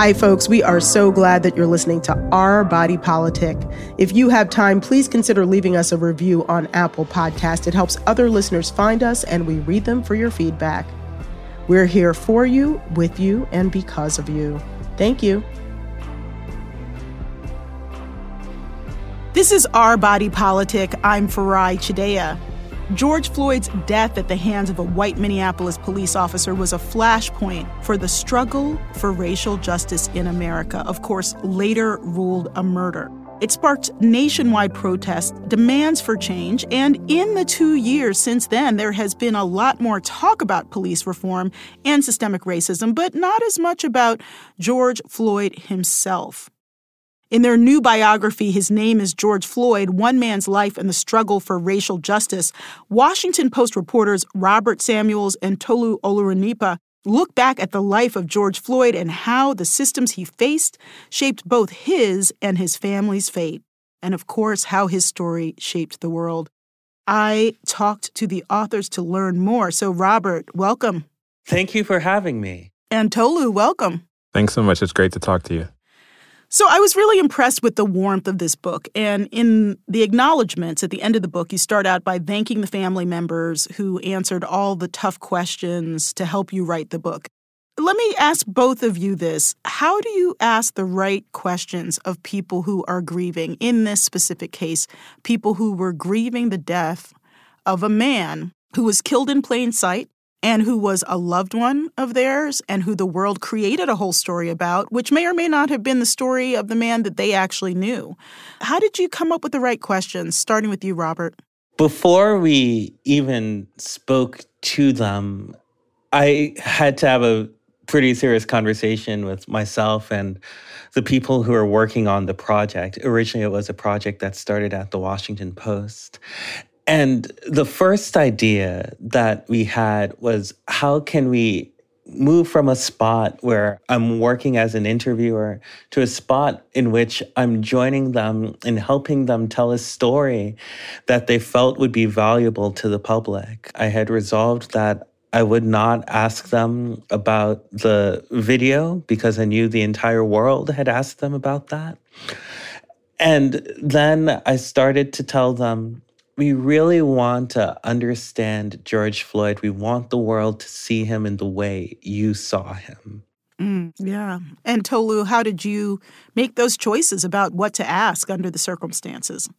Hi, folks. We are so glad that you're listening to Our Body Politic. If you have time, please consider leaving us a review on Apple Podcast. It helps other listeners find us, and we read them for your feedback. We're here for you, with you, and because of you. Thank you. This is Our Body Politic. I'm Farai Chideya. George Floyd's death at the hands of a white Minneapolis police officer was a flashpoint for the struggle for racial justice in America, of course, later ruled a murder. It sparked nationwide protests, demands for change, and in the two years since then, there has been a lot more talk about police reform and systemic racism, but not as much about George Floyd himself. In their new biography, His Name is George Floyd One Man's Life and the Struggle for Racial Justice, Washington Post reporters Robert Samuels and Tolu Olorunnipa look back at the life of George Floyd and how the systems he faced shaped both his and his family's fate, and of course, how his story shaped the world. I talked to the authors to learn more. So, Robert, welcome. Thank you for having me. And Tolu, welcome. Thanks so much. It's great to talk to you. So I was really impressed with the warmth of this book. And in the acknowledgments at the end of the book, you start out by thanking the family members who answered all the tough questions to help you write the book. Let me ask both of you this. How do you ask the right questions of people who are grieving? In this specific case, people who were grieving the death of a man who was killed in plain sight and who was a loved one of theirs and who the world created a whole story about, which may or may not have been the story of the man that they actually knew. How did you come up with the right questions, starting with you, Robert? Before we even spoke to them, I had to have a pretty serious conversation with myself and the people who are working on the project. Originally, it was a project that started at the Washington Post. And the first idea that we had was how can we move from a spot where I'm working as an interviewer to a spot in which I'm joining them and helping them tell a story that they felt would be valuable to the public. I had resolved that I would not ask them about the video because I knew the entire world had asked them about that. And then I started to tell them we really want to understand George Floyd. We want the world to see him in the way you saw him. Mm, yeah. And Tolu, how did you make those choices about what to ask under the circumstances?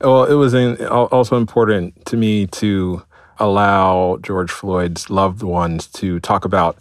Well, it was also important to me to allow George Floyd's loved ones to talk about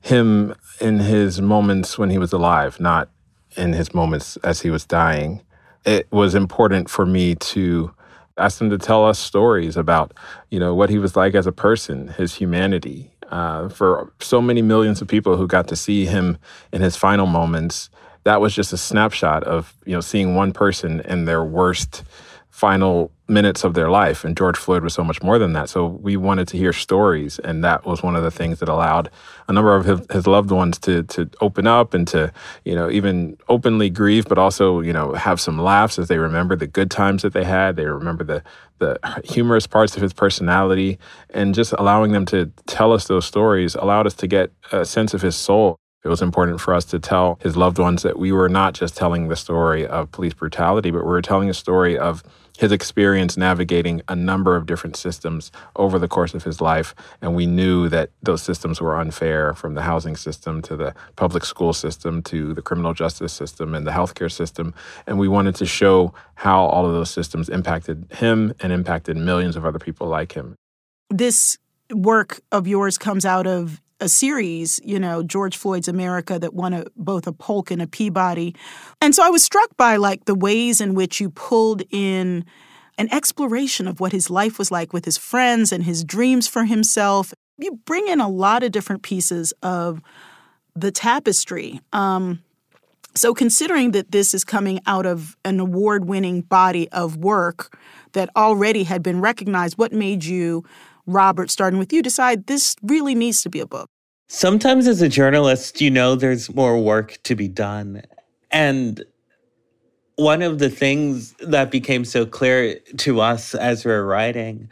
him in his moments when he was alive, not in his moments as he was dying. It was important for me to asked him to tell us stories about, you know, what he was like as a person, his humanity. Uh, for so many millions of people who got to see him in his final moments, that was just a snapshot of, you know, seeing one person in their worst final minutes of their life. And George Floyd was so much more than that. So we wanted to hear stories. And that was one of the things that allowed a number of his, loved ones to to open up and to, you know, even openly grieve, but also, you know, have some laughs as they remember the good times that they had. They remember the the humorous parts of his personality. And just allowing them to tell us those stories allowed us to get a sense of his soul. It was important for us to tell his loved ones that we were not just telling the story of police brutality, but we were telling a story of his experience navigating a number of different systems over the course of his life. And we knew that those systems were unfair from the housing system to the public school system to the criminal justice system and the healthcare system. And we wanted to show how all of those systems impacted him and impacted millions of other people like him. This work of yours comes out of a series, you know, George Floyd's America that won a, both a Polk and a Peabody. And so I was struck by like the ways in which you pulled in an exploration of what his life was like with his friends and his dreams for himself. You bring in a lot of different pieces of the tapestry. Um, so, considering that this is coming out of an award winning body of work that already had been recognized, what made you Robert, starting with you, decide this really needs to be a book? Sometimes as a journalist, you know there's more work to be done. And one of the things that became so clear to us as we we're writing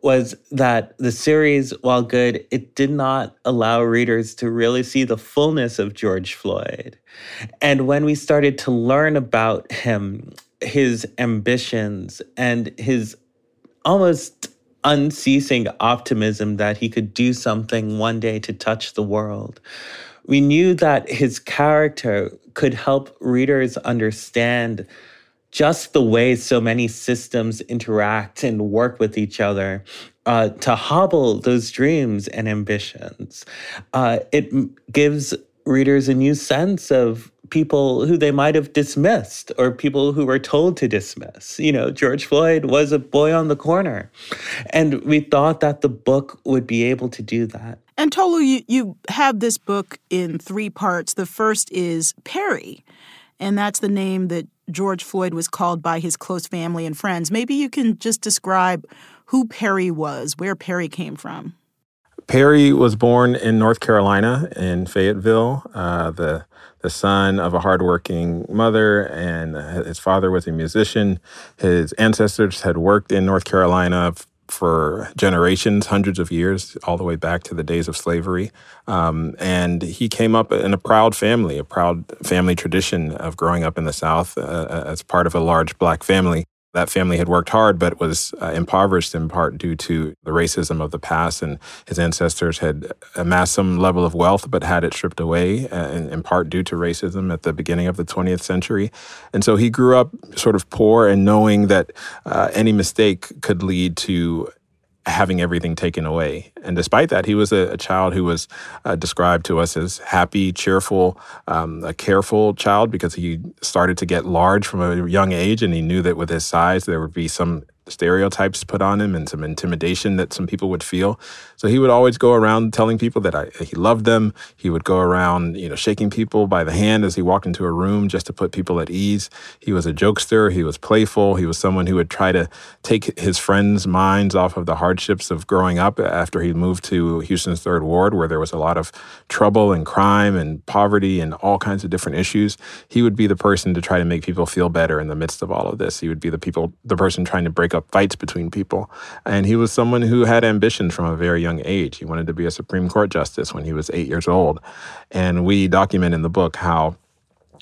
was that the series, while good, it did not allow readers to really see the fullness of George Floyd. And when we started to learn about him, his ambitions, and his almost unceasing optimism that he could do something one day to touch the world, we knew that his character could help readers understand just the way so many systems interact and work with each other uh, to hobble those dreams and ambitions. Uh, it gives readers a new sense of people who they might have dismissed or people who were told to dismiss. You know, George Floyd was a boy on the corner. And we thought that the book would be able to do that. And Tolu, you, you have this book in three parts. The first is Perry, and that's the name that George Floyd was called by his close family and friends. Maybe you can just describe who Perry was, where Perry came from. Perry was born in North Carolina in Fayetteville, uh, the the son of a hardworking mother, and his father was a musician. His ancestors had worked in North Carolina for generations, hundreds of years, all the way back to the days of slavery. Um, and he came up in a proud family, a proud family tradition of growing up in the South uh, as part of a large black family. That family had worked hard, but was uh, impoverished in part due to the racism of the past. And his ancestors had amassed some level of wealth, but had it stripped away, uh, in, in, part due to racism at the beginning of the 20th century. And so he grew up sort of poor and knowing that uh, any mistake could lead to having everything taken away. And despite that, he was a, a child who was uh, described to us as happy, cheerful, um, a careful child because he started to get large from a young age and he knew that with his size there would be some stereotypes put on him and some intimidation that some people would feel. So he would always go around telling people that I, he loved them. He would go around, you know, shaking people by the hand as he walked into a room just to put people at ease. He was a jokester. He was playful. He was someone who would try to take his friends' minds off of the hardships of growing up after he moved to Houston's Third Ward, where there was a lot of trouble and crime and poverty and all kinds of different issues. He would be the person to try to make people feel better in the midst of all of this. He would be the people, the person trying to break up fights between people. And he was someone who had ambitions from a very young age. He wanted to be a Supreme Court justice when he was eight years old. And we document in the book how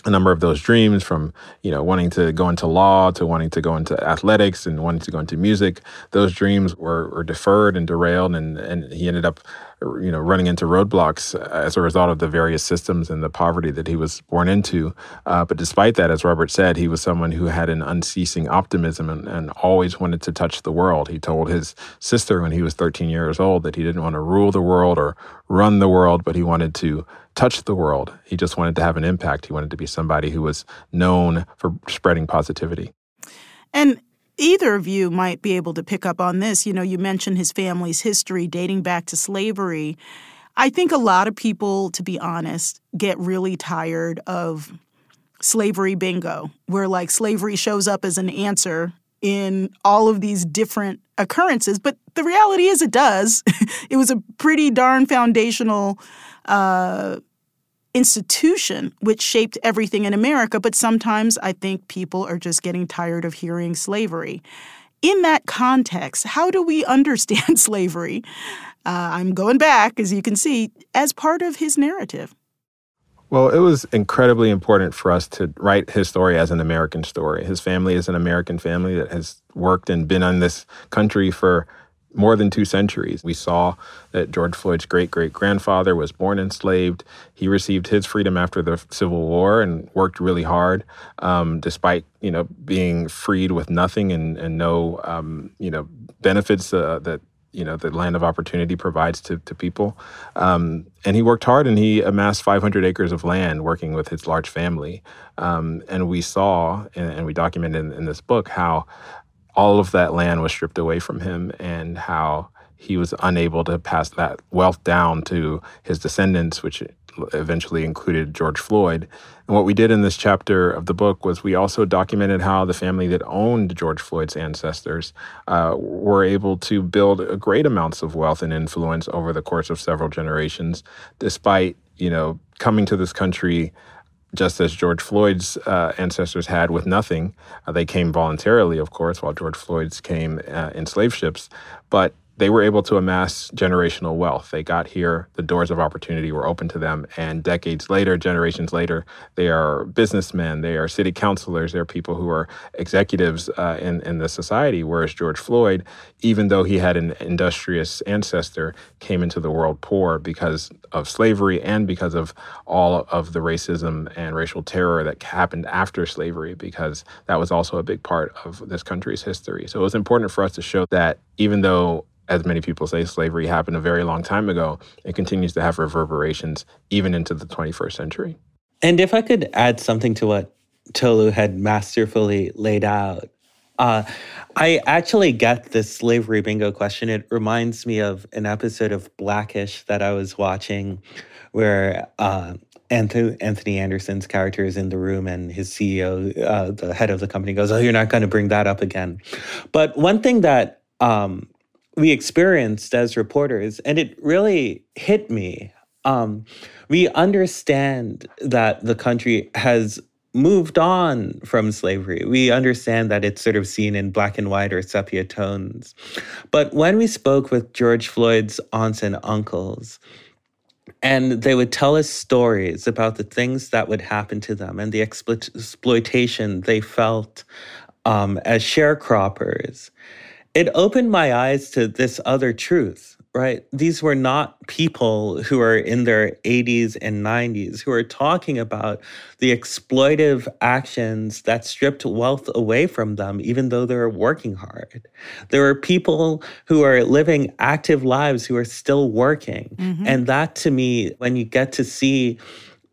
a number of those dreams from you know wanting to go into law to wanting to go into athletics and wanting to go into music those dreams were, were deferred and derailed and, and he ended up you know running into roadblocks as a result of the various systems and the poverty that he was born into uh, but despite that as robert said he was someone who had an unceasing optimism and, and always wanted to touch the world he told his sister when he was 13 years old that he didn't want to rule the world or run the world but he wanted to touch the world. He just wanted to have an impact. He wanted to be somebody who was known for spreading positivity. And either of you might be able to pick up on this. You know, you mentioned his family's history dating back to slavery. I think a lot of people, to be honest, get really tired of slavery bingo, where like slavery shows up as an answer in all of these different occurrences. But the reality is, it does. it was a pretty darn foundational uh, institution which shaped everything in America. But sometimes I think people are just getting tired of hearing slavery. In that context, how do we understand slavery? Uh, I'm going back, as you can see, as part of his narrative. Well, it was incredibly important for us to write his story as an American story. His family is an American family that has worked and been in this country for more than two centuries. We saw that George Floyd's great great grandfather was born enslaved. He received his freedom after the Civil War and worked really hard, um, despite you know being freed with nothing and and no um, you know benefits uh, that you know the land of opportunity provides to, to people um, and he worked hard and he amassed 500 acres of land working with his large family um, and we saw and, and we documented in, in, this book how all of that land was stripped away from him and how he was unable to pass that wealth down to his descendants, which eventually included George Floyd. And what we did in this chapter of the book was we also documented how the family that owned George Floyd's ancestors uh, were able to build great amounts of wealth and influence over the course of several generations, despite you know coming to this country just as George Floyd's uh, ancestors had with nothing. Uh, they came voluntarily, of course, while George Floyd's came uh, in slave ships. But they were able to amass generational wealth. They got here, the doors of opportunity were open to them. And decades later, generations later, they are businessmen, they are city councilors, they're people who are executives uh, in, in the society. Whereas George Floyd, even though he had an industrious ancestor, came into the world poor because of slavery and because of all of the racism and racial terror that happened after slavery, because that was also a big part of this country's history. So it was important for us to show that even though as many people say, slavery happened a very long time ago. It continues to have reverberations even into the 21st century. And if I could add something to what Tolu had masterfully laid out, uh, I actually get this slavery bingo question. It reminds me of an episode of Blackish that I was watching where uh, Anthony, Anderson's character is in the room and his CEO, uh, the head of the company, goes, Oh, you're not going to bring that up again. But one thing that um, we experienced as reporters, and it really hit me. Um, we understand that the country has moved on from slavery. We understand that it's sort of seen in black and white or sepia tones. But when we spoke with George Floyd's aunts and uncles, and they would tell us stories about the things that would happen to them and the explo- exploitation they felt um, as sharecroppers it opened my eyes to this other truth, right? These were not people who are in their 80s and 90s who are talking about the exploitive actions that stripped wealth away from them, even though they were working hard. There are people who are living active lives who are still working. Mm-hmm. And that to me, when you get to see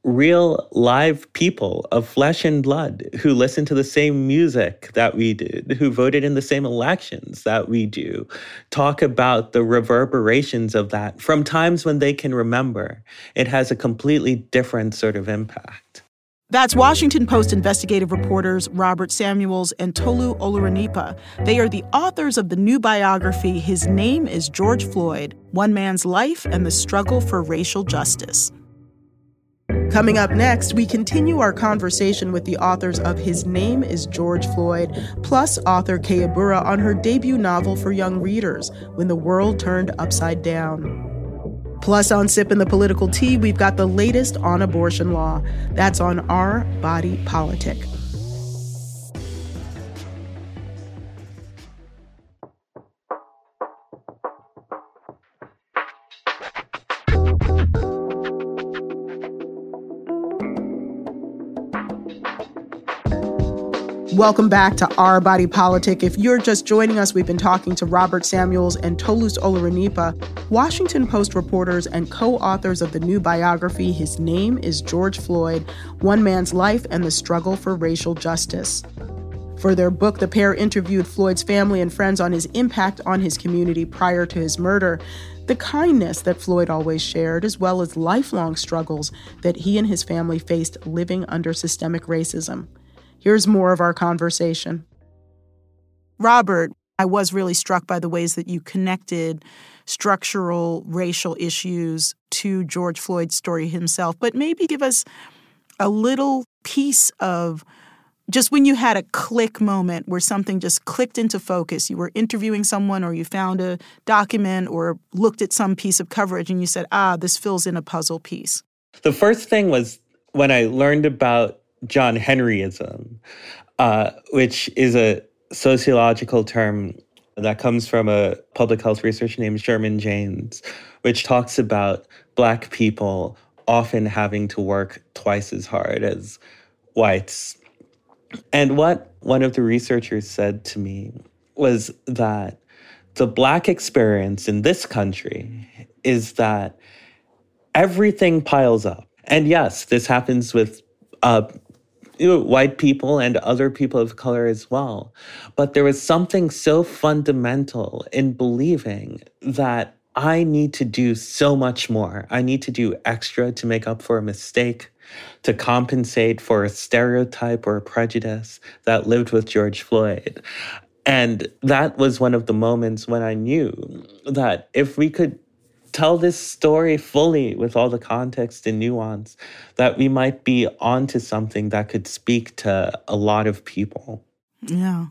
real live people of flesh and blood who listen to the same music that we did, who voted in the same elections that we do, talk about the reverberations of that from times when they can remember. It has a completely different sort of impact. That's Washington Post investigative reporters Robert Samuels and Tolu Olorunnipa. They are the authors of the new biography, His Name is George Floyd One Man's Life and the Struggle for Racial Justice. Coming up next, we continue our conversation with the authors of His Name is George Floyd, plus author K. Ibura on her debut novel for young readers, When the World Turned Upside Down. Plus, on Sipping the Political Tea, we've got the latest on abortion law. That's on Our Body Politic. Welcome back to Our Body Politic. If you're just joining us, we've been talking to Robert Samuels and Toluse Olorunnipa, Washington Post reporters and co-authors of the new biography, His Name is George Floyd, One Man's Life and the Struggle for Racial Justice. For their book, the pair interviewed Floyd's family and friends on his impact on his community prior to his murder, the kindness that Floyd always shared, as well as lifelong struggles that he and his family faced living under systemic racism. Here's more of our conversation. Robert, I was really struck by the ways that you connected structural racial issues to George Floyd's story himself, but maybe give us a little piece of just when you had a click moment where something just clicked into focus. You were interviewing someone, or you found a document, or looked at some piece of coverage, and you said, ah, this fills in a puzzle piece. The first thing was when I learned about John Henryism, uh, which is a sociological term that comes from a public health researcher named Sherman James, which talks about Black people often having to work twice as hard as whites. And what one of the researchers said to me was that the Black experience in this country is that everything piles up. And yes, this happens with uh, white people and other people of color as well. But there was something so fundamental in believing that I need to do so much more. I need to do extra to make up for a mistake, to compensate for a stereotype or a prejudice that lived with George Floyd. And that was one of the moments when I knew that if we could tell this story fully with all the context and nuance, that we might be onto something that could speak to a lot of people. Yeah.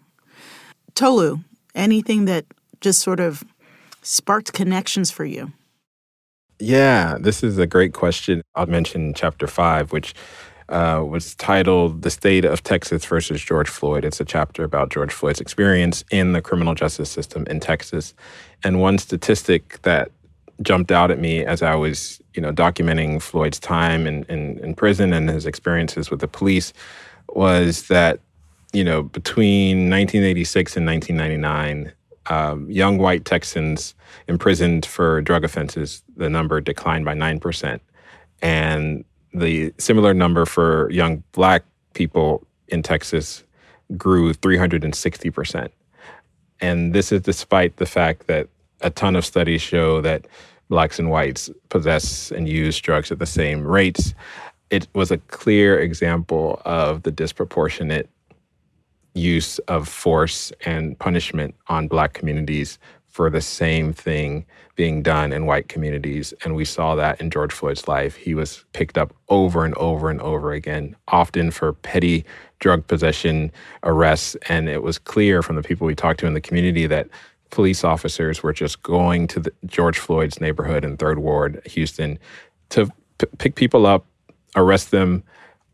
Tolu, anything that just sort of sparked connections for you? Yeah, this is a great question. I'll mention chapter five, which uh, was titled The State of Texas versus George Floyd. It's a chapter about George Floyd's experience in the criminal justice system in Texas. And one statistic that jumped out at me as I was, you know, documenting Floyd's time in, in, in prison and his experiences with the police was that, you know, between 1986 and 1999, um, young white Texans imprisoned for drug offenses, the number declined by 9%. And the similar number for young black people in Texas grew 360%. And this is despite the fact that a ton of studies show that blacks and whites possess and use drugs at the same rates. It was a clear example of the disproportionate use of force and punishment on black communities for the same thing being done in white communities. And we saw that in George Floyd's life. He was picked up over and over and over again, often for petty drug possession arrests. And it was clear from the people we talked to in the community that police officers were just going to the George Floyd's neighborhood in Third Ward, Houston, to p- pick people up, arrest them,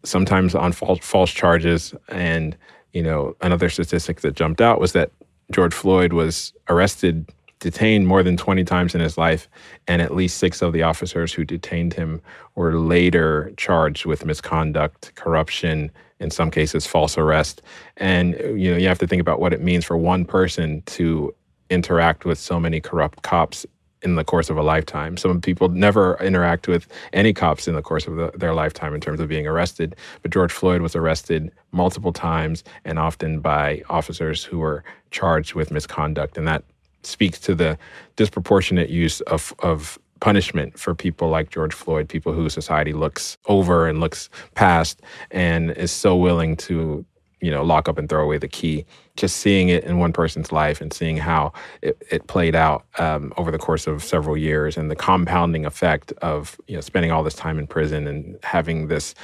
sometimes on false, false charges. And, you know, another statistic that jumped out was that George Floyd was arrested, detained more than 20 times in his life, and at least six of the officers who detained him were later charged with misconduct, corruption, in some cases, false arrest. And, you know, you have to think about what it means for one person to interact with so many corrupt cops in the course of a lifetime. Some people never interact with any cops in the course of the, their lifetime in terms of being arrested. But George Floyd was arrested multiple times and often by officers who were charged with misconduct. And that speaks to the disproportionate use of, of punishment for people like George Floyd, people who society looks over and looks past and is so willing to you know, lock up and throw away the key. Just seeing it in one person's life and seeing how it, it played out um, over the course of several years and the compounding effect of, you know, spending all this time in prison and having this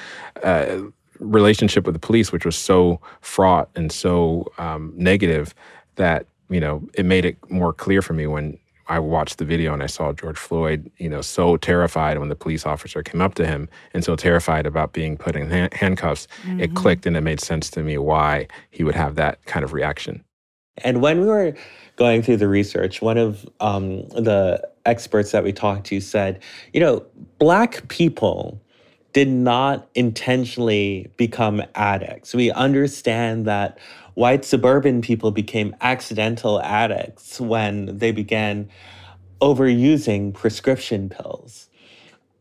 uh, relationship with the police, which was so fraught and so um, negative that, you know, it made it more clear for me when I watched the video and I saw George Floyd, you know, so terrified when the police officer came up to him and so terrified about being put in ha- handcuffs. Mm-hmm. It clicked and it made sense to me why he would have that kind of reaction. And when we were going through the research, one of um, the experts that we talked to said, you know, Black people did not intentionally become addicts. We understand that white suburban people became accidental addicts when they began overusing prescription pills.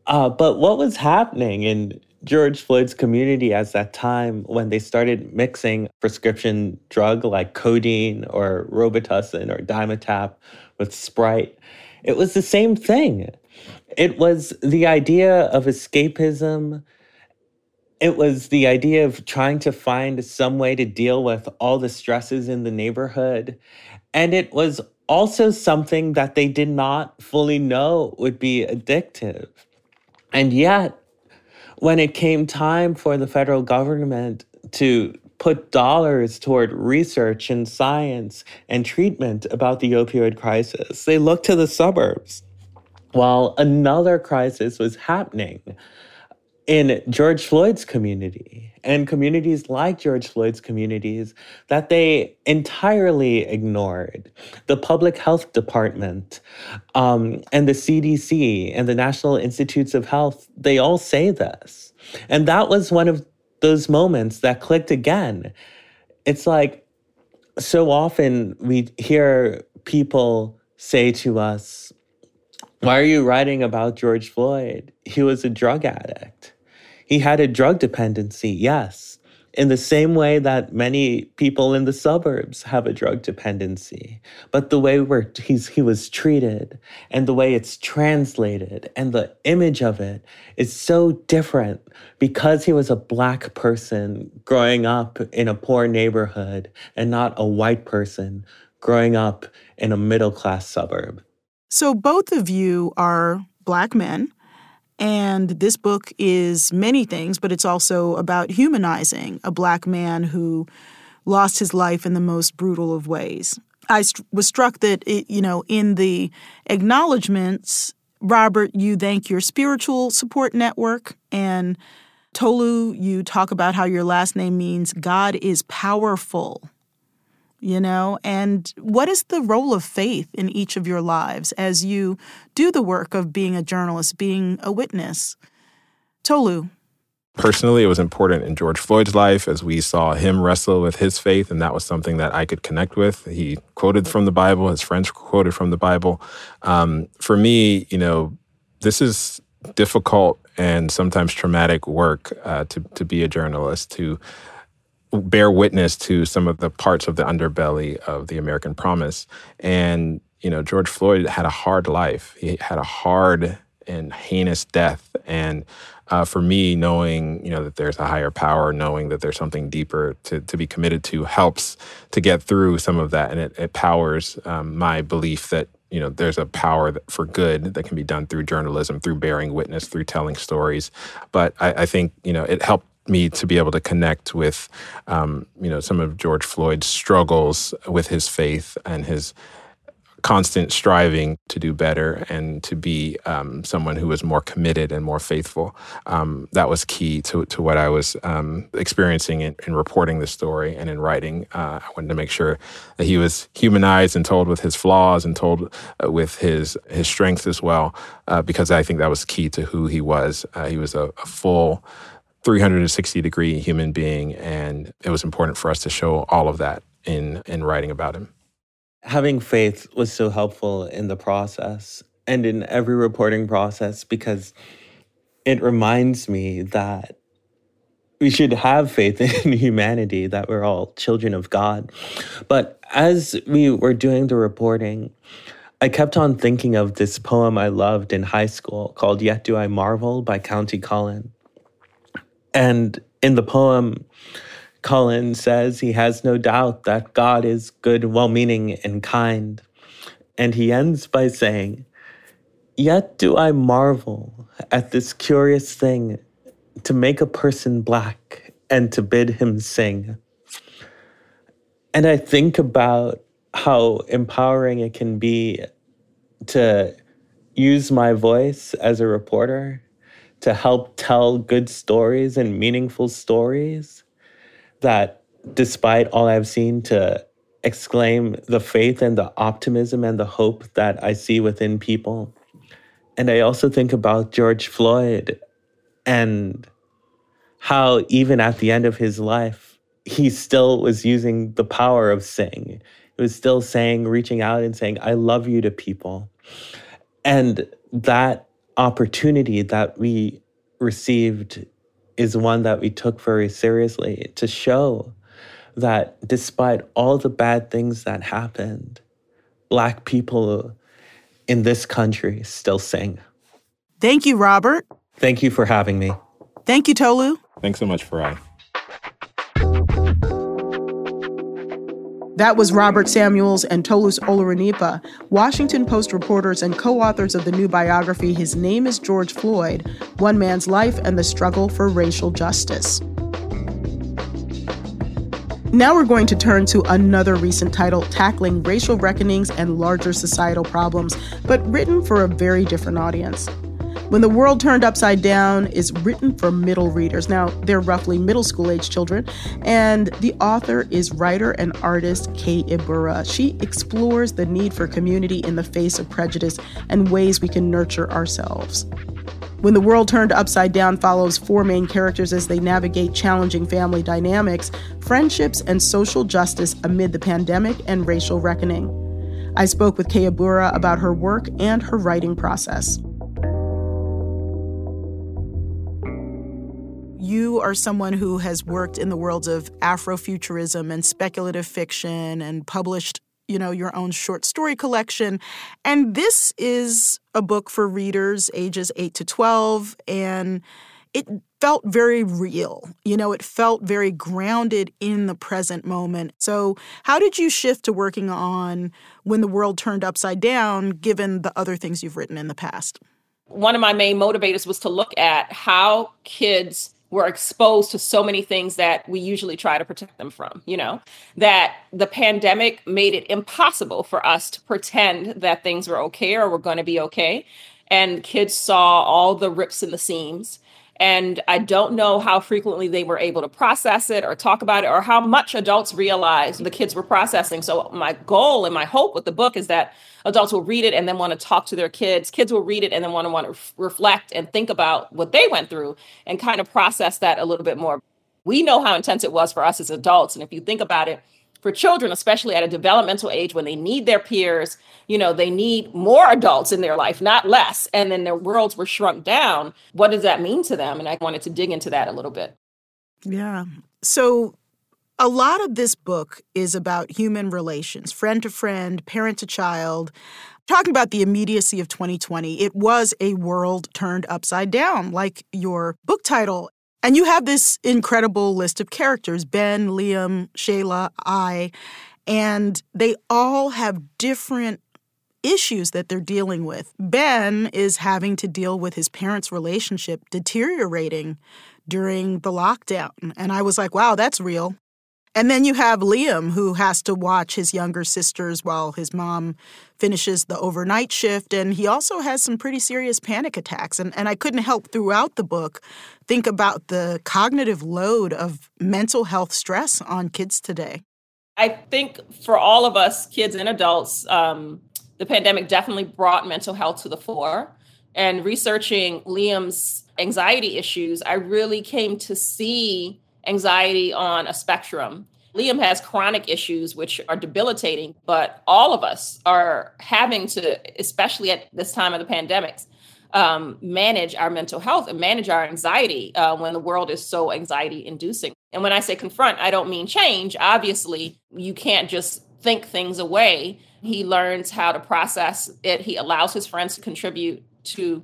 Uh, but what was happening in George Floyd's community at that time when they started mixing prescription drug like codeine or Robitussin or Dimetapp with Sprite? It was the same thing. It was the idea of escapism it was the idea of trying to find some way to deal with all the stresses in the neighborhood. And it was also something that they did not fully know would be addictive. And yet, when it came time for the federal government to put dollars toward research and science and treatment about the opioid crisis, they looked to the suburbs while another crisis was happening in George Floyd's community and communities like George Floyd's communities that they entirely ignored. The public health department um, and the CDC and the National Institutes of Health, they all say this. And that was one of those moments that clicked again. It's like so often we hear people say to us, Why are you writing about George Floyd? He was a drug addict. He had a drug dependency, yes, in the same way that many people in the suburbs have a drug dependency. But the way where he was treated and the way it's translated and the image of it is so different because he was a black person growing up in a poor neighborhood and not a white person growing up in a middle class suburb. So both of you are black men and this book is many things, but it's also about humanizing a black man who lost his life in the most brutal of ways. I st- was struck that, it, you know, in the acknowledgments, Robert, you thank your spiritual support network. And Tolu, you talk about how your last name means God is powerful, you know? And what is the role of faith in each of your lives as you do the work of being a journalist, being a witness? Tolu, personally, it was important in George Floyd's life as we saw him wrestle with his faith, and that was something that I could connect with. He quoted from the Bible, his friends quoted from the Bible. Um, for me, you know, this is difficult and sometimes traumatic work uh, to to be a journalist to bear witness to some of the parts of the underbelly of the American promise. And you know, George Floyd had a hard life. He had a hard and heinous death, and uh, for me, knowing you know that there's a higher power, knowing that there's something deeper to, to be committed to, helps to get through some of that, and it, it powers um, my belief that you know there's a power for good that can be done through journalism, through bearing witness, through telling stories. But I, I think you know it helped me to be able to connect with um, you know some of George Floyd's struggles with his faith and his constant striving to do better and to be um, someone who was more committed and more faithful. Um, that was key to, to what I was um, experiencing in, in, reporting the story and in writing. Uh, I wanted to make sure that he was humanized and told with his flaws and told uh, with his his strengths as well, uh, because I think that was key to who he was. Uh, he was a, a full 360 degree human being, and it was important for us to show all of that in in writing about him having faith was so helpful in the process and in every reporting process because it reminds me that we should have faith in humanity, that we're all children of God. But as we were doing the reporting, I kept on thinking of this poem I loved in high school called Yet Do I Marvel by Countee Cullen. And in the poem, Cullen says he has no doubt that God is good, well meaning, and kind. And he ends by saying, Yet do I marvel at this curious thing to make a person black and to bid him sing. And I think about how empowering it can be to use my voice as a reporter to help tell good stories and meaningful stories that despite all I've seen, to exclaim the faith and the optimism and the hope that I see within people. And I also think about George Floyd and how, even at the end of his life, he still was using the power of saying. He was still saying, reaching out and saying, I love you to people. And that opportunity that we received is one that we took very seriously to show that despite all the bad things that happened, Black people in this country still sing. Thank you, Robert. Thank you for having me. Thank you, Tolu. Thanks so much, Farai. That was Robert Samuels and Toluse Olorunnipa, Washington Post reporters and co authors of the new biography His Name is George Floyd One Man's Life and the Struggle for Racial Justice. Now we're going to turn to another recent title tackling racial reckonings and larger societal problems, but written for a very different audience. When the World Turned Upside Down is written for middle readers. Now, they're roughly middle school age children, and the author is writer and artist K. Ibura. She explores the need for community in the face of prejudice and ways we can nurture ourselves. When the World Turned Upside Down follows four main characters as they navigate challenging family dynamics, friendships, and social justice amid the pandemic and racial reckoning. I spoke with K. Ibura about her work and her writing process. You are someone who has worked in the worlds of Afrofuturism and speculative fiction and published, you know, your own short story collection. And this is a book for readers ages 8 to 12 and it felt very real. You know, it felt very grounded in the present moment. So, how did you shift to working on when the world turned upside down given the other things you've written in the past? One of my main motivators was to look at how kids were exposed to so many things that we usually try to protect them from, you know, that the pandemic made it impossible for us to pretend that things were okay or were going to be okay. And kids saw all the rips in the seams and I don't know how frequently they were able to process it or talk about it or how much adults realized the kids were processing. So, my goal and my hope with the book is that adults will read it and then want to talk to their kids. Kids will read it and then want to want to reflect and think about what they went through and kind of process that a little bit more. We know how intense it was for us as adults. And if you think about it, for children, especially at a developmental age when they need their peers, you know, they need more adults in their life, not less. And then their worlds were shrunk down. What does that mean to them? And I wanted to dig into that a little bit. Yeah. So a lot of this book is about human relations, friend to friend, parent to child. Talking about the immediacy of 2020, it was a world turned upside down, like your book title. And you have this incredible list of characters Ben, Liam, Shayla, I, and they all have different issues that they're dealing with. Ben is having to deal with his parents' relationship deteriorating during the lockdown. And I was like, wow, that's real. And then you have Liam, who has to watch his younger sisters while his mom finishes the overnight shift. And he also has some pretty serious panic attacks. And, and I couldn't help throughout the book think about the cognitive load of mental health stress on kids today. I think for all of us, kids and adults, um, the pandemic definitely brought mental health to the fore. And researching Liam's anxiety issues, I really came to see anxiety on a spectrum. Liam has chronic issues which are debilitating, but all of us are having to, especially at this time of the pandemics, um, manage our mental health and manage our anxiety uh, when the world is so anxiety inducing. And when I say confront, I don't mean change. Obviously, you can't just think things away. He learns how to process it. He allows his friends to contribute to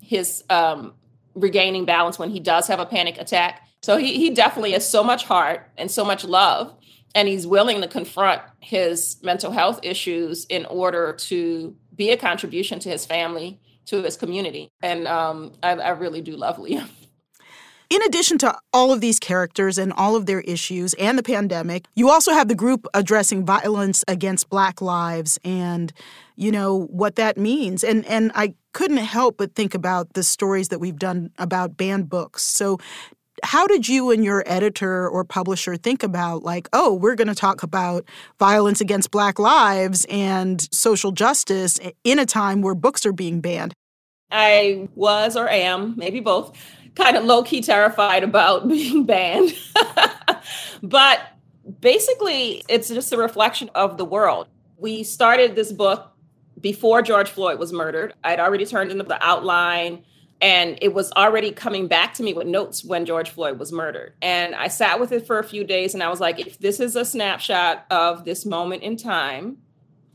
his um, regaining balance when he does have a panic attack. So he, he definitely has so much heart and so much love. And he's willing to confront his mental health issues in order to be a contribution to his family, to his community. And um, I, I really do love Liam. In addition to all of these characters and all of their issues and the pandemic, you also have the group addressing violence against Black lives and, you know, what that means. And and I couldn't help but think about the stories that we've done about banned books. So how did you and your editor or publisher think about like oh we're going to talk about violence against black lives and social justice in a time where books are being banned i was or am maybe both kind of low key terrified about being banned. but basically, it's just a reflection of the world. We started this book before George Floyd was murdered. I'd already turned into the outline and it was already coming back to me with notes when George Floyd was murdered. And I sat with it for a few days and I was like, if this is a snapshot of this moment in time,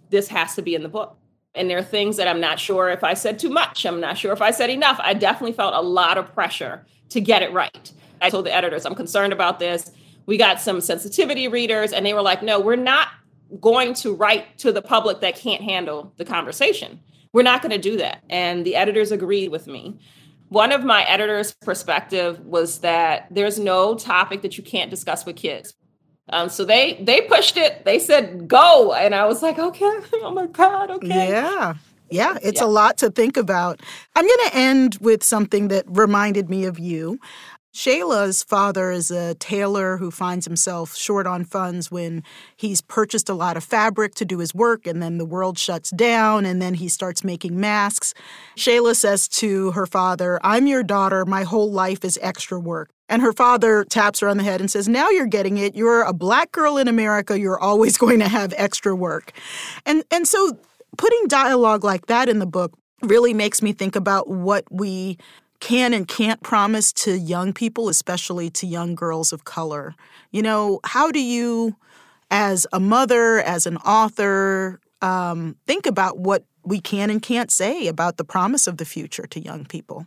this has to be in the book. And there are things that I'm not sure if I said too much. I'm not sure if I said enough. I definitely felt a lot of pressure to get it right. I told the editors, I'm concerned about this. We got some sensitivity readers, and they were like, no, we're not going to write to the public that can't handle the conversation. We're not going to do that. And the editors agreed with me. One of my editor's perspective was that there's no topic that you can't discuss with kids. Um, so they they pushed it. They said go, and I was like, okay, oh my god, okay. Yeah. Yeah, it's yeah. a lot to think about. I'm going to end with something that reminded me of you. Shayla's father is a tailor who finds himself short on funds when he's purchased a lot of fabric to do his work and then the world shuts down and then he starts making masks. Shayla says to her father, I'm your daughter. My whole life is extra work. And her father taps her on the head and says, Now you're getting it. You're a black girl in America. You're always going to have extra work. And, and so putting dialogue like that in the book really makes me think about what we can and can't promise to young people, especially to young girls of color. You know, how do you, as a mother, as an author, um, think about what we can and can't say about the promise of the future to young people?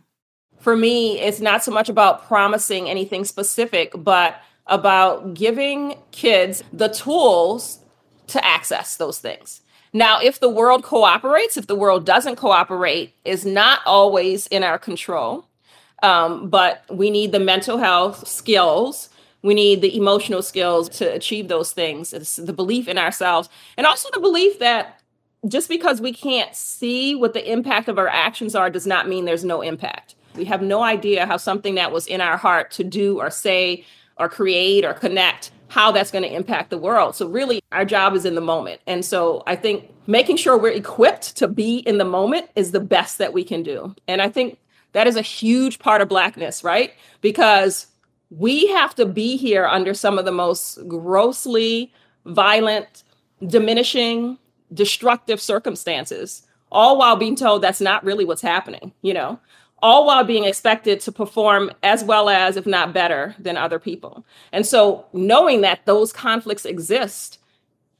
For me, it's not so much about promising anything specific, but about giving kids the tools to access those things. Now, if the world cooperates, if the world doesn't cooperate, is not always in our control. Um, but we need the mental health skills. We need the emotional skills to achieve those things. It's the belief in ourselves and also the belief that just because we can't see what the impact of our actions are does not mean there's no impact. We have no idea how something that was in our heart to do or say or create or connect how that's going to impact the world. So really our job is in the moment. And so I think making sure we're equipped to be in the moment is the best that we can do. And I think that is a huge part of blackness, right? Because we have to be here under some of the most grossly violent, diminishing, destructive circumstances, all while being told that's not really what's happening, you know? All while being expected to perform as well as, if not better, than other people. And so, knowing that those conflicts exist,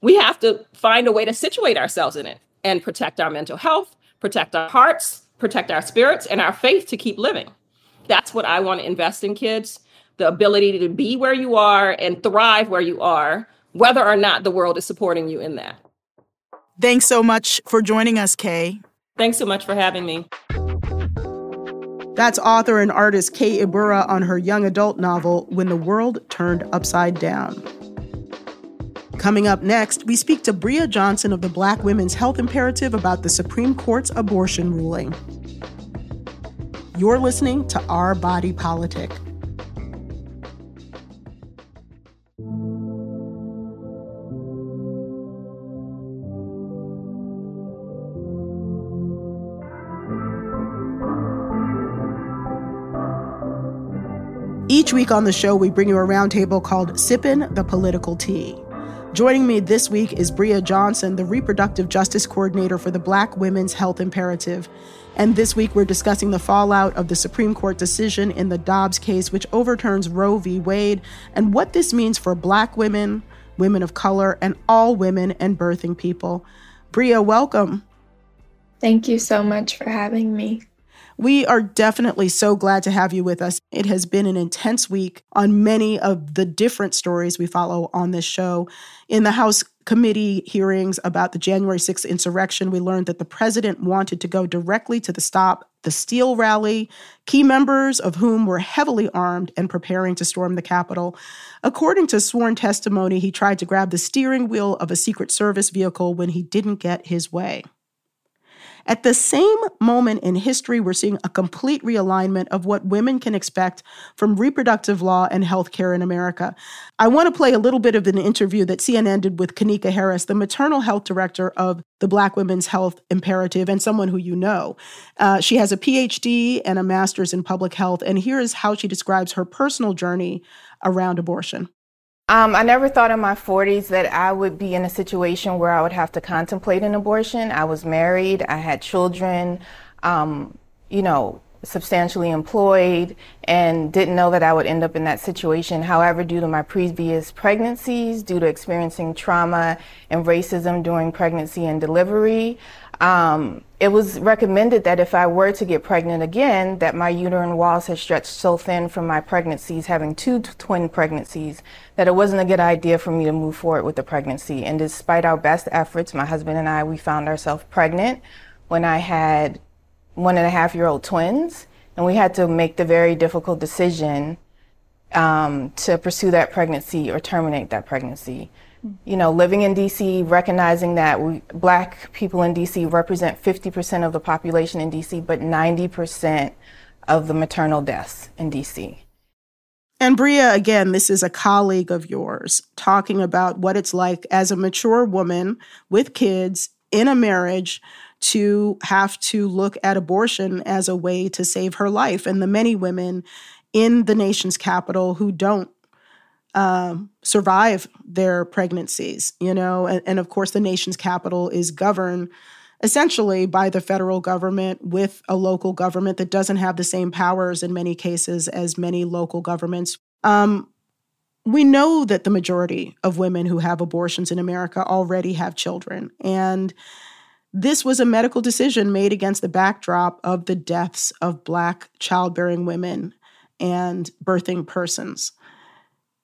we have to find a way to situate ourselves in it and protect our mental health, protect our hearts, protect our spirits, and our faith to keep living. That's what I want to invest in kids the ability to be where you are and thrive where you are, whether or not the world is supporting you in that. Thanks so much for joining us, Kay. Thanks so much for having me. That's author and artist K. Ibura on her young adult novel, When the World Turned Upside Down. Coming up next, we speak to Bria Johnson of the Black Women's Health Imperative about the Supreme Court's abortion ruling. You're listening to Our Body Politic. Each week on the show, we bring you a roundtable called Sippin' the Political Tea. Joining me this week is Bria Johnson, the Reproductive Justice Coordinator for the Black Women's Health Imperative. And this week, we're discussing the fallout of the Supreme Court decision in the Dobbs case, which overturns Roe v. Wade, and what this means for Black women, women of color, and all women and birthing people. Bria, welcome. Thank you so much for having me. We are definitely so glad to have you with us. It has been an intense week on many of the different stories we follow on this show. In the House committee hearings about the January 6th insurrection, we learned that the president wanted to go directly to the Stop the Steal rally, key members of whom were heavily armed and preparing to storm the Capitol. According to sworn testimony, he tried to grab the steering wheel of a Secret Service vehicle when he didn't get his way. At the same moment in history, we're seeing a complete realignment of what women can expect from reproductive law and healthcare in America. I want to play a little bit of an interview that CNN did with Kanika Harris, the maternal health director of the Black Women's Health Imperative, and someone who you know. Uh, she has a PhD and a master's in public health, and here is how she describes her personal journey around abortion. Um, I never thought in my 40s that I would be in a situation where I would have to contemplate an abortion. I was married, I had children, um, you know, substantially employed, and didn't know that I would end up in that situation. However, due to my previous pregnancies, due to experiencing trauma and racism during pregnancy and delivery, um, it was recommended that if I were to get pregnant again, that my uterine walls had stretched so thin from my pregnancies, having two twin pregnancies, that it wasn't a good idea for me to move forward with the pregnancy. And despite our best efforts, my husband and I, we found ourselves pregnant when I had one and a half year old twins. And we had to make the very difficult decision um, to pursue that pregnancy or terminate that pregnancy you know, living in DC, recognizing that we, black people in DC represent 50% of the population in DC, but 90% of the maternal deaths in DC. And Bria, again, this is a colleague of yours talking about what it's like as a mature woman with kids in a marriage to have to look at abortion as a way to save her life. And the many women in the nation's capital who don't um, survive their pregnancies, you know, and, and of course, the nation's capital is governed essentially by the federal government with a local government that doesn't have the same powers in many cases as many local governments. Um, we know that the majority of women who have abortions in America already have children. And this was a medical decision made against the backdrop of the deaths of Black childbearing women and birthing persons.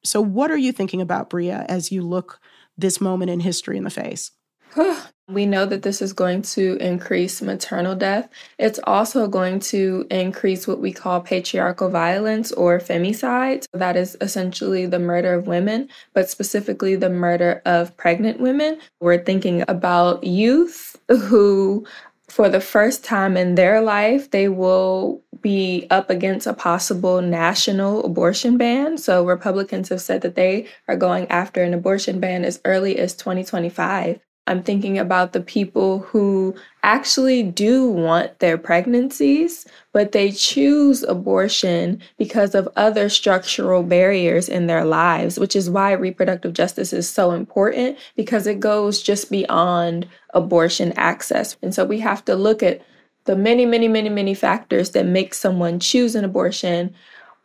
So, what are you thinking about, Bria, as you look this moment in history in the face? We know that this is going to increase maternal death. It's also going to increase what we call patriarchal violence or femicide. That is essentially the murder of women, but specifically the murder of pregnant women. We're thinking about youth who for the first time in their life, they will be up against a possible national abortion ban. So, Republicans have said that they are going after an abortion ban as early as 2025. I'm thinking about the people who actually do want their pregnancies, but they choose abortion because of other structural barriers in their lives, which is why reproductive justice is so important because it goes just beyond abortion access. And so we have to look at the many, many, many, many factors that make someone choose an abortion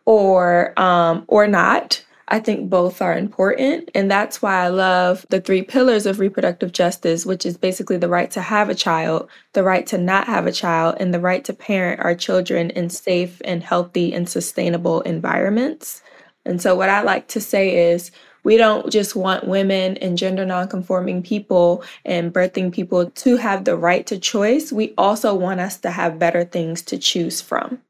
or um, or not I think both are important. And that's why I love the three pillars of reproductive justice, which is basically the right to have a child, the right to not have a child, and the right to parent our children in safe and healthy and sustainable environments. And so, what I like to say is, we don't just want women and gender nonconforming people and birthing people to have the right to choice. We also want us to have better things to choose from.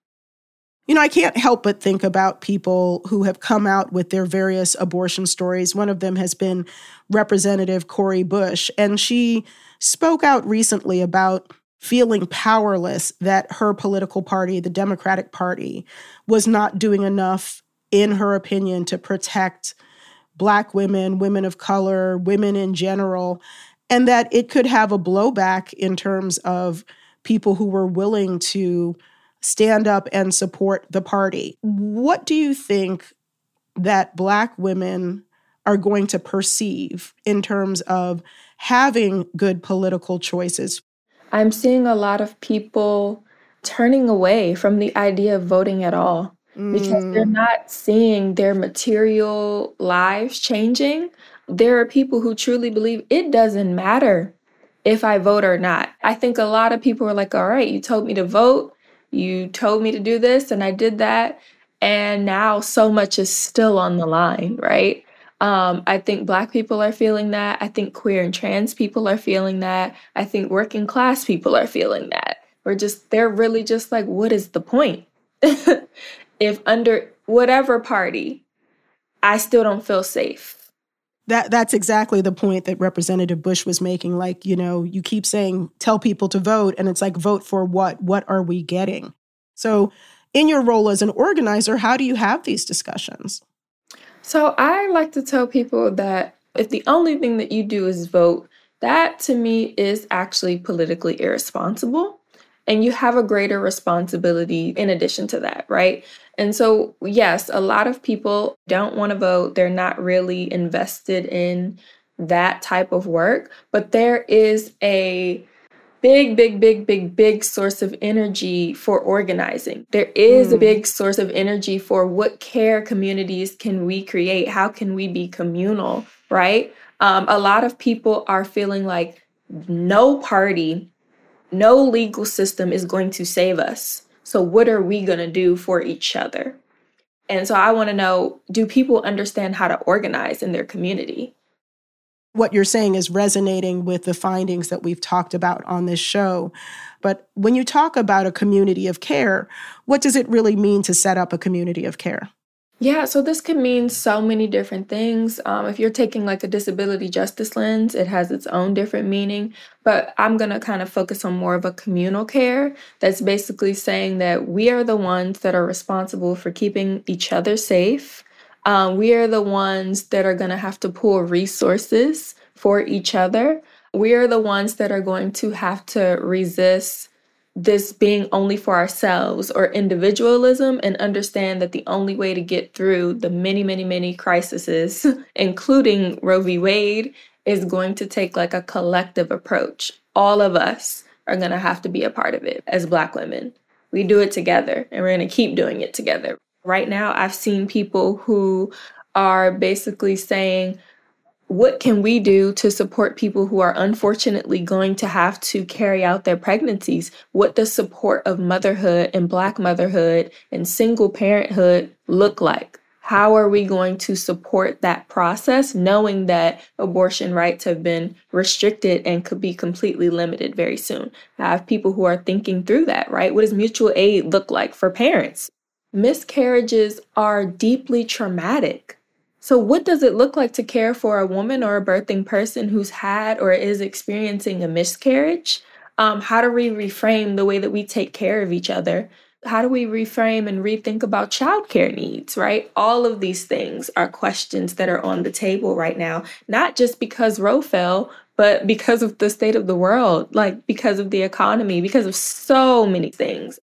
You know, I can't help but think about people who have come out with their various abortion stories. One of them has been Representative Cori Bush, and she spoke out recently about feeling powerless that her political party, the Democratic Party, was not doing enough, in her opinion, to protect Black women, women of color, women in general, and that it could have a blowback in terms of people who were willing to stand up and support the party. What do you think that Black women are going to perceive in terms of having good political choices? I'm seeing a lot of people turning away from the idea of voting at all because they're mm. not seeing their material lives changing. There are people who truly believe it doesn't matter if I vote or not. I think a lot of people are like, all right, you told me to vote. You told me to do this and I did that. And now so much is still on the line, right? Um, I think Black people are feeling that. I think queer and trans people are feeling that. I think working class people are feeling that. We're just, they're really just like, what is the point? if under whatever party, I still don't feel safe that that's exactly the point that Representative Bush was making. Like, you know, you keep saying tell people to vote, and it's like vote for what? What are we getting? So, in your role as an organizer, how do you have these discussions? So, I like to tell people that if the only thing that you do is vote, that to me is actually politically irresponsible. And you have a greater responsibility in addition to that, right? And so, yes, a lot of people don't want to vote. They're not really invested in that type of work, but there is a big, big, big, big, big source of energy for organizing. There is mm. a big source of energy for what care communities can we create? How can we be communal, right? Um, a lot of people are feeling like no party, no legal system is going to save us. So, what are we going to do for each other? And so, I want to know do people understand how to organize in their community? What you're saying is resonating with the findings that we've talked about on this show. But when you talk about a community of care, what does it really mean to set up a community of care? Yeah, so this can mean so many different things. Um, if you're taking like a disability justice lens, it has its own different meaning. But I'm going to kind of focus on more of a communal care that's basically saying that we are the ones that are responsible for keeping each other safe. Um, we are the ones that are going to have to pool resources for each other. We are the ones that are going to have to resist this being only for ourselves or individualism and understand that the only way to get through the many, many, many crises, including Roe v. Wade, is going to take like a collective approach. All of us are going to have to be a part of it as Black women. We do it together and we're going to keep doing it together. Right now, I've seen people who are basically saying, what can we do to support people who are unfortunately going to have to carry out their pregnancies? What does support of motherhood and Black motherhood and single parenthood look like? how are we going to support that process knowing that abortion rights have been restricted and could be completely limited very soon? I have people who are thinking through that, right? What does mutual aid look like for parents? Miscarriages are deeply traumatic. So, what does it look like to care for a woman or a birthing person who's had or is experiencing a miscarriage? Um, how do we reframe the way that we take care of each other how do we reframe and rethink about childcare needs, right? All of these things are questions that are on the table right now, not just because Roe fell, but because of the state of the world, like because of the economy, because of so many things.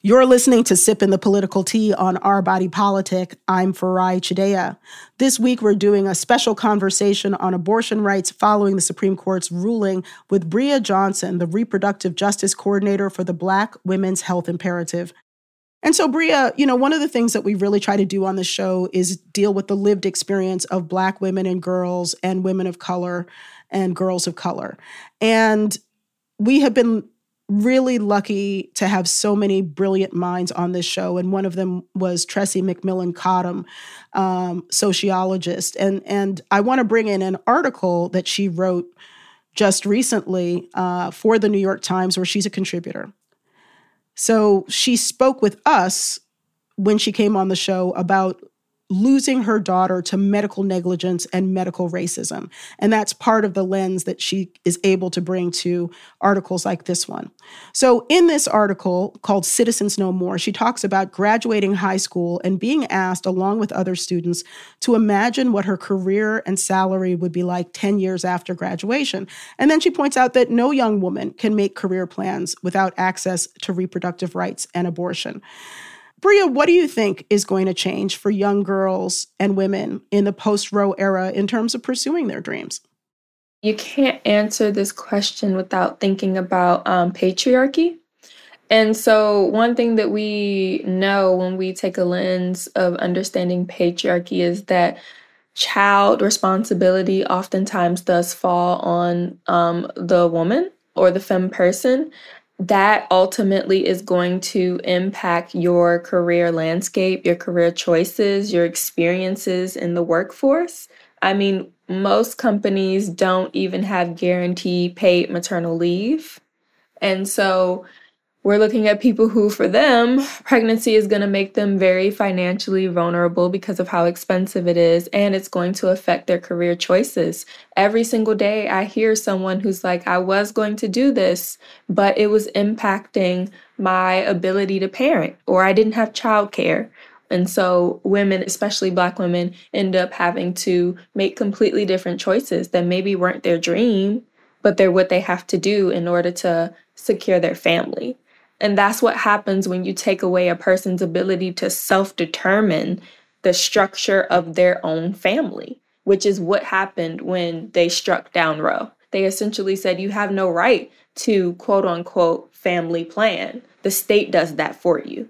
You're listening to Sipping the Political Tea on Our Body Politic. I'm Farai Chideya. This week, we're doing a special conversation on abortion rights following the Supreme Court's ruling with Bria Johnson, the Reproductive Justice Coordinator for the Black Women's Health Imperative. And so, Bria, you know, one of the things that we really try to do on the show is deal with the lived experience of Black women and girls and women of color and girls of color. And we have been really lucky to have so many brilliant minds on this show. And one of them was Tressie McMillan Cottom, um, sociologist. And, and I want to bring in an article that she wrote just recently uh, for the New York Times, where she's a contributor. So she spoke with us when she came on the show about losing her daughter to medical negligence and medical racism. And that's part of the lens that she is able to bring to articles like this one. So, in this article called Citizens No More, she talks about graduating high school and being asked, along with other students, to imagine what her career and salary would be like 10 years after graduation. And then she points out that no young woman can make career plans without access to reproductive rights and abortion. Bria, what do you think is going to change for young girls and women in the post Roe era in terms of pursuing their dreams? You can't answer this question without thinking about um, patriarchy. And so, one thing that we know when we take a lens of understanding patriarchy is that child responsibility oftentimes does fall on um, the woman or the femme person that ultimately is going to impact your career landscape, your career choices, your experiences in the workforce. I mean, most companies don't even have guaranteed paid maternal leave. And so we're looking at people who, for them, pregnancy is going to make them very financially vulnerable because of how expensive it is, and it's going to affect their career choices. Every single day, I hear someone who's like, I was going to do this, but it was impacting my ability to parent, or I didn't have childcare. And so, women, especially Black women, end up having to make completely different choices that maybe weren't their dream, but they're what they have to do in order to secure their family. And that's what happens when you take away a person's ability to self determine the structure of their own family, which is what happened when they struck down Roe. They essentially said, You have no right to quote unquote family plan. The state does that for you.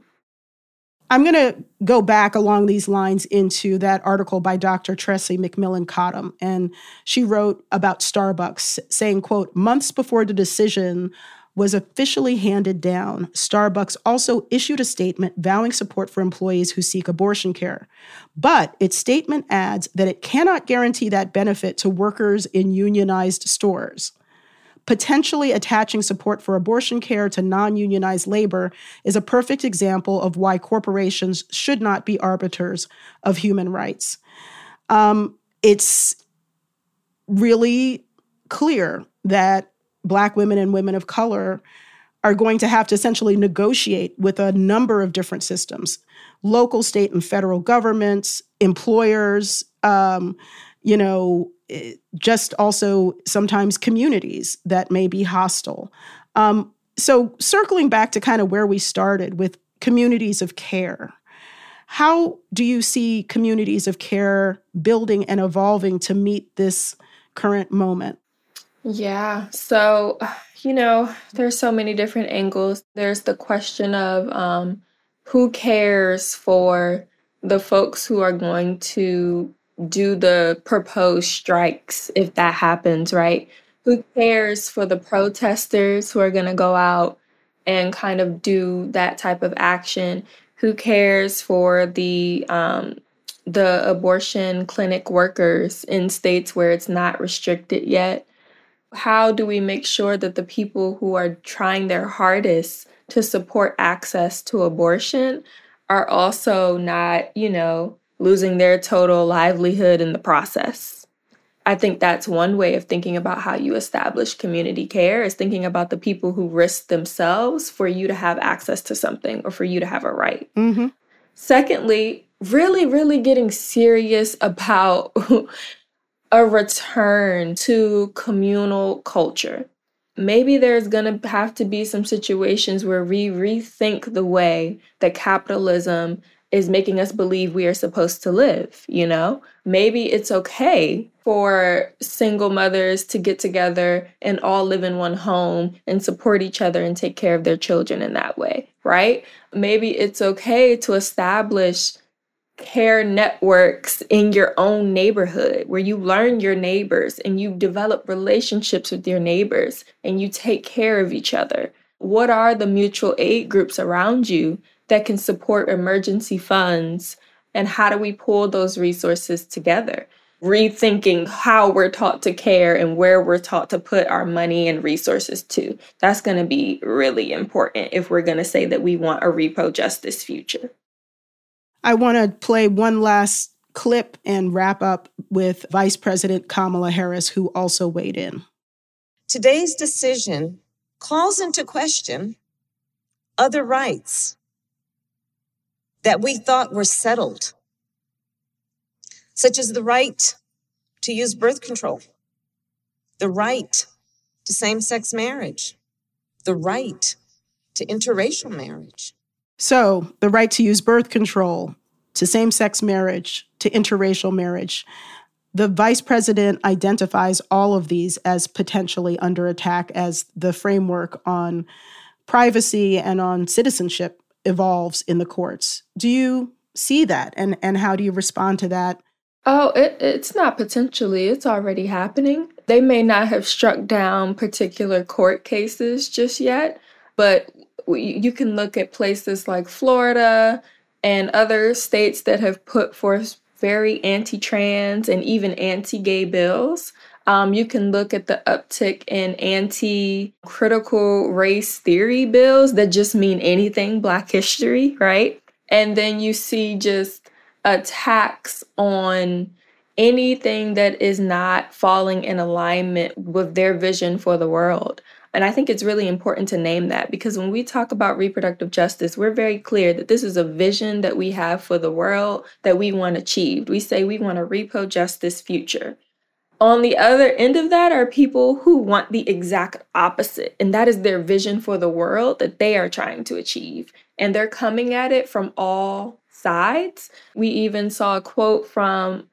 I'm going to go back along these lines into that article by Dr. Tressie McMillan Cottom. And she wrote about Starbucks, saying, quote, months before the decision was officially handed down, Starbucks also issued a statement vowing support for employees who seek abortion care. But its statement adds that it cannot guarantee that benefit to workers in unionized stores. Potentially attaching support for abortion care to non unionized labor is a perfect example of why corporations should not be arbiters of human rights. Um, it's really clear that Black women and women of color are going to have to essentially negotiate with a number of different systems local, state, and federal governments, employers, um, you know, eh, just also sometimes communities that may be hostile. Um, so, circling back to kind of where we started with communities of care, how do you see communities of care building and evolving to meet this current moment? Yeah. So, you know, there's so many different angles. There's the question of um, who cares for the folks who are going to do the proposed strikes if that happens, right? Who cares for the protesters who are going to go out and kind of do that type of action? Who cares for the um, the abortion clinic workers in states where it's not restricted yet? How do we make sure that the people who are trying their hardest to support access to abortion are also not, you know, losing their total livelihood in the process? I think that's one way of thinking about how you establish community care is thinking about the people who risk themselves for you to have access to something or for you to have a right. Mm-hmm. Secondly, really, really getting serious about a return to communal culture. Maybe there's going to have to be some situations where we rethink the way that capitalism is making us believe we are supposed to live, you know? Maybe it's okay for single mothers to get together and all live in one home and support each other and take care of their children in that way, right? Maybe it's okay to establish care networks in your own neighborhood where you learn your neighbors and you develop relationships with your neighbors and you take care of each other. What are the mutual aid groups around you that can support emergency funds? And how do we pull those resources together? Rethinking how we're taught to care and where we're taught to put our money and resources to. That's going to be really important if we're going to say that we want a repro justice future. I want to play one last clip and wrap up with Vice President Kamala Harris, who also weighed in. Today's decision calls into question other rights that we thought were settled, such as the right to use birth control, the right to same sex marriage, the right to interracial marriage. So, the right to use birth control, to same sex marriage, to interracial marriage. The vice president identifies all of these as potentially under attack as the framework on privacy and on citizenship evolves in the courts. Do you see that and and how do you respond to that? Oh, it, it's not potentially, it's already happening. They may not have struck down particular court cases just yet, but you can look at places like Florida and other states that have put forth very anti trans and even anti gay bills. Um, you can look at the uptick in anti critical race theory bills that just mean anything Black history, right? And then you see just attacks on anything that is not falling in alignment with their vision for the world. And I think it's really important to name that because when we talk about reproductive justice, we're very clear that this is a vision that we have for the world that we want achieved. We say we want a repro justice future. On the other end of that are people who want the exact opposite, and that is their vision for the world that they are trying to achieve. And they're coming at it from all sides. We even saw a quote from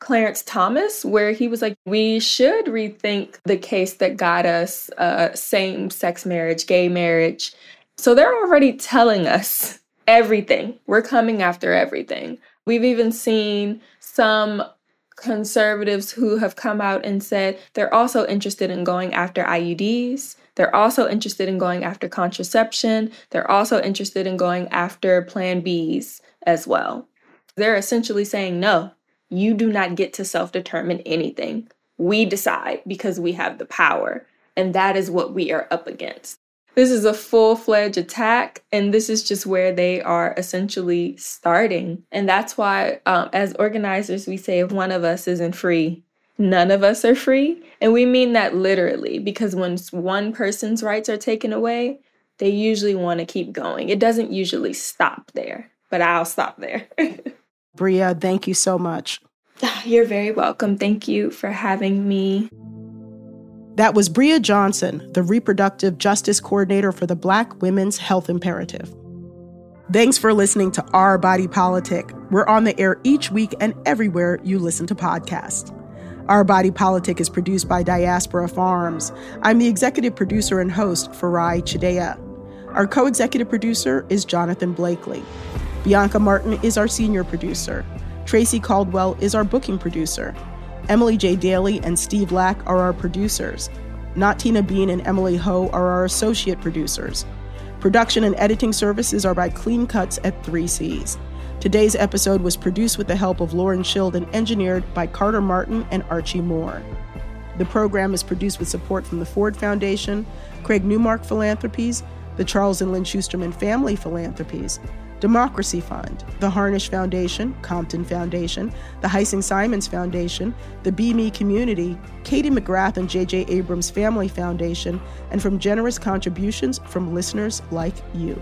Clarence Thomas where he was like, We should rethink the case that got us uh, same sex marriage, gay marriage. So they're already telling us everything. We're coming after everything. We've even seen some conservatives who have come out and said they're also interested in going after IUDs. They're also interested in going after contraception. They're also interested in going after Plan Bs as well. They're essentially saying, no, you do not get to self determine anything. We decide because we have the power. And that is what we are up against. This is a full fledged attack, and this is just where they are essentially starting. And that's why, um, as organizers, we say if one of us isn't free, none of us are free. And we mean that literally because when one person's rights are taken away, they usually want to keep going. It doesn't usually stop there, but I'll stop there. Bria, thank you so much. You're very welcome. Thank you for having me. That was Bria Johnson, the Reproductive Justice Coordinator for the Black Women's Health Imperative. Thanks for listening to Our Body Politic. We're on the air each week and everywhere you listen to podcasts. Our Body Politic is produced by Diaspora Farms. I'm the executive producer and host, Farai Chideya. Our co executive producer is Jonathan Blakely. Bianca Martin is our senior producer. Tracy Caldwell is our booking producer. Emily J. Daly and Steve Lack are our producers. Not Tina Bean and Emily Ho are our associate producers. Production and editing services are by Clean Cuts at 3Cs. Today's episode was produced with the help of Lauren Schild and engineered by Carter Martin and Archie Moore. The program is produced with support from the Ford Foundation, Craig Newmark Philanthropies, the Charles and Lynn Schusterman Family Philanthropies, Democracy Fund, the Harnisch Foundation, Compton Foundation, the Heising Simons Foundation, the BMe Community, Katie McGrath and J.J. Abrams Family Foundation, and from generous contributions from listeners like you.